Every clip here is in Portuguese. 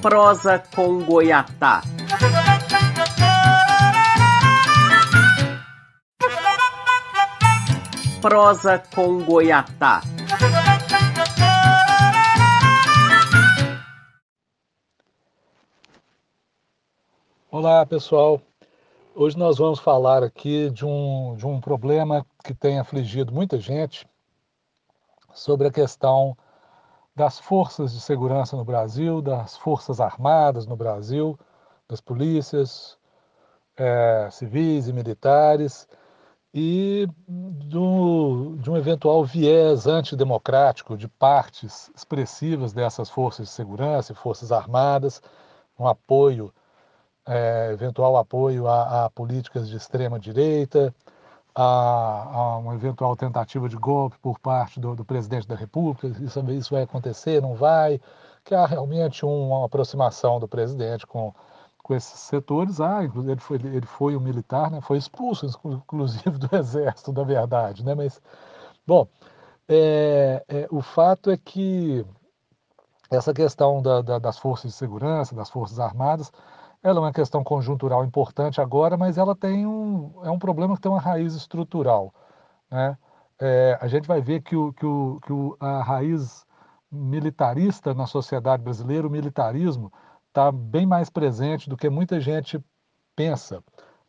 Prosa com Goiatá. Prosa com Goiatá. Olá, pessoal. Hoje nós vamos falar aqui de um, de um problema que tem afligido muita gente sobre a questão das forças de segurança no Brasil, das forças armadas no Brasil, das polícias é, civis e militares e do, de um eventual viés antidemocrático de partes expressivas dessas forças de segurança e forças armadas, um apoio, é, eventual apoio a, a, políticas de extrema direita, a, a, uma eventual tentativa de golpe por parte do, do presidente da República, isso, isso vai acontecer, não vai, que há realmente uma aproximação do presidente com com esses setores. Ah, ele foi, ele foi um militar, né? foi expulso, inclusive, do exército, da verdade. Né? Mas, bom, é, é, o fato é que essa questão da, da, das forças de segurança, das forças armadas, ela é uma questão conjuntural importante agora, mas ela tem um, é um problema que tem uma raiz estrutural. Né? É, a gente vai ver que, o, que, o, que o, a raiz militarista na sociedade brasileira, o militarismo, está bem mais presente do que muita gente pensa.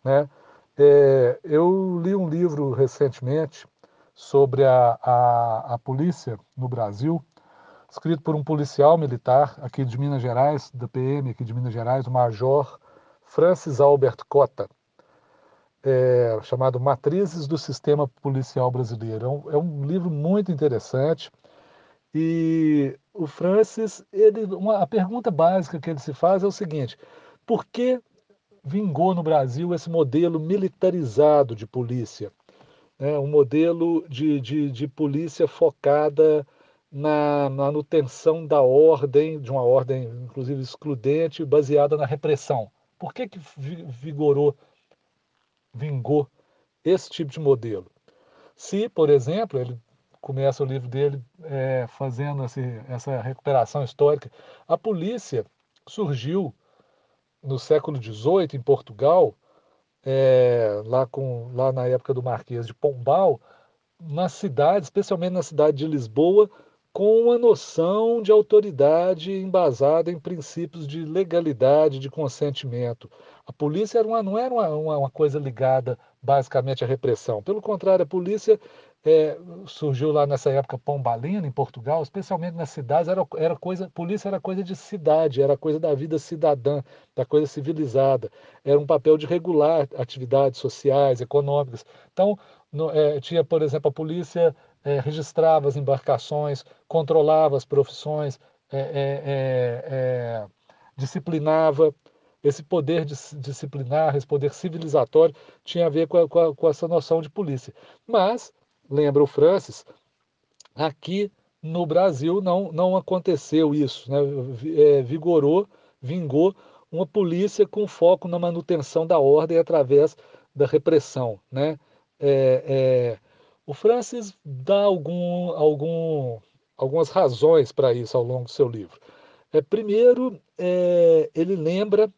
Né? É, eu li um livro recentemente sobre a, a, a, polícia no Brasil, escrito por um policial militar aqui de Minas Gerais, da PM aqui de Minas Gerais, o Major Francis Albert Cota, é, chamado Matrizes do Sistema Policial Brasileiro. É um, é um livro muito interessante e o Francis, ele, uma, a pergunta básica que ele se faz é o seguinte: por que vingou no Brasil esse modelo militarizado de polícia? É, um modelo de, de, de polícia focada na, manutenção da ordem, de uma ordem inclusive excludente, baseada na repressão. Por que, que vigorou, vingou esse tipo de modelo? Se, por exemplo, ele começa o livro dele é, fazendo esse, essa recuperação histórica. A polícia surgiu no século XVIII em Portugal, é, lá, com, lá na época do Marquês de Pombal, na cidade, especialmente na cidade de Lisboa, com uma noção de autoridade embasada em princípios de legalidade, de consentimento. A polícia era uma, não era uma, uma, uma coisa ligada basicamente à repressão. Pelo contrário, a polícia é, surgiu lá nessa época pombalina em Portugal, especialmente nas cidades, era, era coisa, polícia era coisa de cidade, era coisa da vida cidadã, da coisa civilizada, era um papel de regular atividades sociais, econômicas. Então, no, é, tinha, por exemplo, a polícia é, registrava as embarcações, controlava as profissões, é, é, é, disciplinava. Esse poder disciplinar, esse poder civilizatório, tinha a ver com, a, com, a, com essa noção de polícia. Mas lembra o Francis, aqui no Brasil não, não aconteceu isso, né? É, vigorou, vingou uma polícia com foco na manutenção da ordem através da repressão. Né? É, é, o Francis dá algum, algum, algumas razões para isso ao longo do seu livro. É, primeiro, é, ele lembra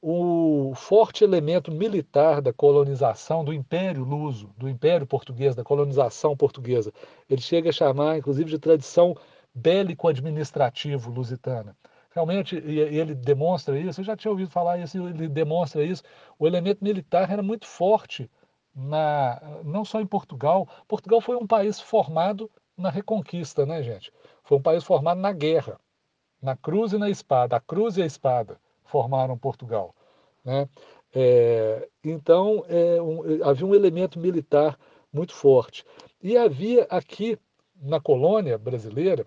o forte elemento militar da colonização do Império Luso, do Império Português, da colonização portuguesa. Ele chega a chamar, inclusive, de tradição bélico-administrativo lusitana. Realmente, ele demonstra isso, eu já tinha ouvido falar isso, ele demonstra isso. O elemento militar era muito forte, na, não só em Portugal. Portugal foi um país formado na Reconquista, né, gente? Foi um país formado na guerra, na cruz e na espada, a cruz e a espada formaram Portugal. Né? É, então, é, um, havia um elemento militar muito forte. E havia aqui na colônia brasileira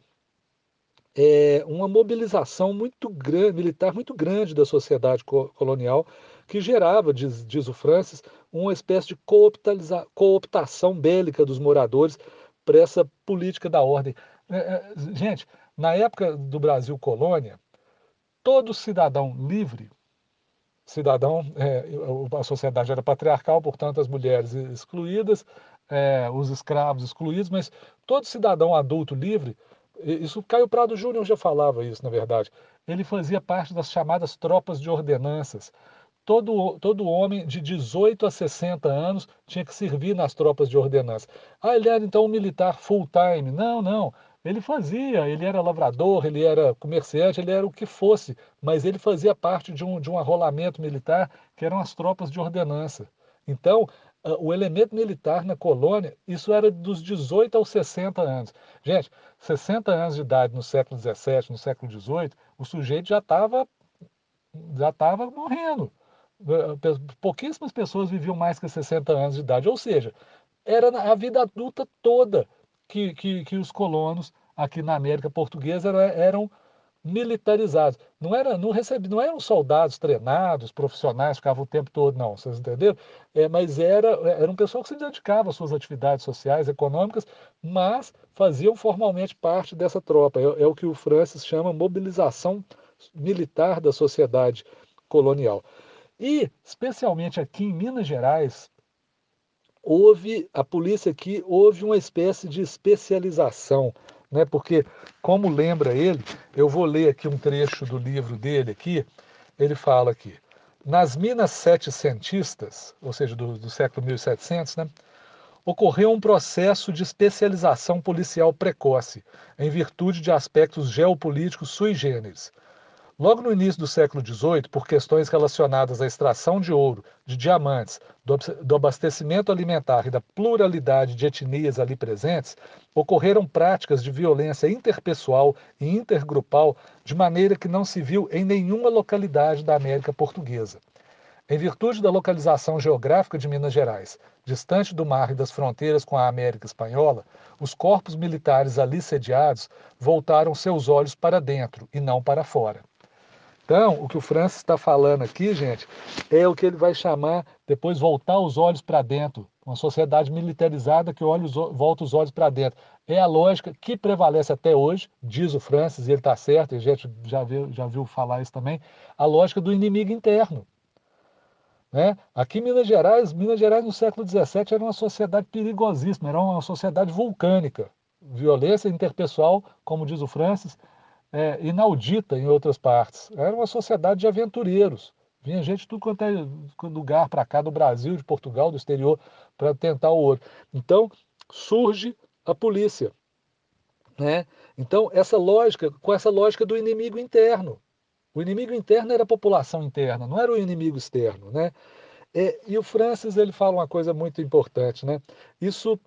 é, uma mobilização muito grande, militar muito grande da sociedade co colonial, que gerava, diz, diz o Francis, uma espécie de cooptação bélica dos moradores para essa política da ordem. É, é, gente, na época do Brasil colônia, todo cidadão livre, cidadão, é, a sociedade era patriarcal, portanto as mulheres excluídas, é, os escravos excluídos, mas todo cidadão adulto livre Isso Caio Prado Júnior já falava isso, na verdade. Ele fazia parte das chamadas tropas de ordenanças. Todo, todo homem de 18 a 60 anos tinha que servir nas tropas de ordenança. Ah, ele era então um militar full-time. Não, não. Ele fazia, ele era lavrador, ele era comerciante, ele era o que fosse, mas ele fazia parte de um, de um arrolamento militar que eram as tropas de ordenança. Então, o elemento militar na colônia, isso era dos 18 aos 60 anos. Gente, 60 anos de idade no século XVII, no século XVIII, o sujeito já estava já tava morrendo. Pouquíssimas pessoas viviam mais que 60 anos de idade, ou seja, era a vida adulta toda que, que, que os colonos aqui na América Portuguesa eram, eram militarizados. Não, era, não, recebi, não eram soldados treinados, profissionais, ficavam o tempo todo, não, vocês entenderam? É, mas era, era um pessoal que se dedicava às suas atividades sociais, econômicas, mas faziam formalmente parte dessa tropa. É, é o que o Francis chama mobilização militar da sociedade colonial. E, especialmente aqui em Minas Gerais, houve, a polícia aqui, houve uma espécie de especialização né? Porque, como lembra ele, eu vou ler aqui um trecho do livro dele aqui. Ele fala aqui: nas minas setecentistas, ou seja, do, do século 1700, né? ocorreu um processo de especialização policial precoce, em virtude de aspectos geopolíticos sui generis. Logo no início do século XVIII, por questões relacionadas à extração de ouro, de diamantes, do abastecimento alimentar e da pluralidade de etnias ali presentes, ocorreram práticas de violência interpessoal e intergrupal de maneira que não se viu em nenhuma localidade da América Portuguesa. Em virtude da localização geográfica de Minas Gerais, distante do mar e das fronteiras com a América Espanhola, os corpos militares ali sediados voltaram seus olhos para dentro e não para fora. Então, o que o Francis está falando aqui, gente, é o que ele vai chamar depois voltar os olhos para dentro. Uma sociedade militarizada que olha os, volta os olhos para dentro. É a lógica que prevalece até hoje, diz o Francis, e ele está certo, e a gente já viu, já viu falar isso também, a lógica do inimigo interno. Né? Aqui em Minas Gerais, Minas Gerais no século XVII era uma sociedade perigosíssima, era uma sociedade vulcânica. Violência interpessoal, como diz o Francis, é, inaudita em outras partes. Era uma sociedade de aventureiros. Vinha gente de tudo quanto é lugar para cá, do Brasil, de Portugal, do exterior, para tentar o ouro. Então, surge a polícia. Né? Então, essa lógica, com essa lógica do inimigo interno. O inimigo interno era a população interna, não era o inimigo externo. Né? É, e o Francis ele fala uma coisa muito importante. Né? Isso,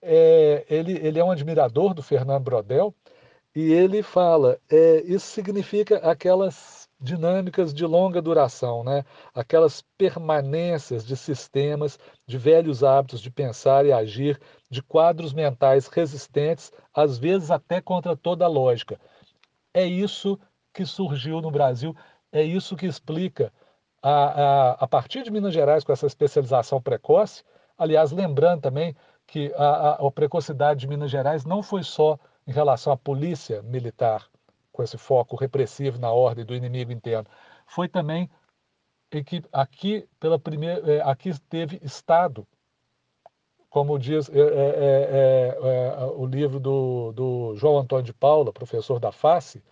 é, ele, ele é um admirador do Fernando Brodel, e ele fala, é, isso significa aquelas dinâmicas de longa duração, né? aquelas permanências de sistemas, de velhos hábitos de pensar e agir, de quadros mentais resistentes, às vezes até contra toda lógica. É isso que surgiu no Brasil, é isso que explica, a, a, a partir de Minas Gerais, com essa especialização precoce, aliás, lembrando também que a, a, a precocidade de Minas Gerais não foi só em relação à polícia militar, com esse foco repressivo na ordem do inimigo interno, foi também que aqui pela primeira é, aqui teve Estado, como diz é é, é, é, o livro do, do João Antônio de Paula, professor da Face,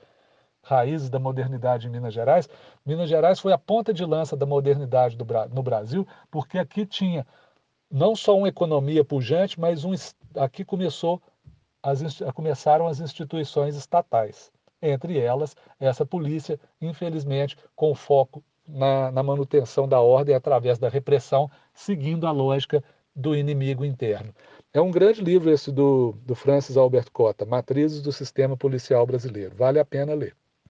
Raízes da Modernidade em Minas Gerais. Minas Gerais foi a ponta de lança da modernidade do, no Brasil, porque aqui tinha não só uma economia pujante, mas um, aqui começou as, começaram as instituições estatais, entre elas essa polícia, infelizmente, com foco na, na manutenção da ordem através da repressão, seguindo a lógica do inimigo interno. É um grande livro esse do, do Francis Albert Cota, Matrizes do Sistema Policial Brasileiro. Vale a pena ler.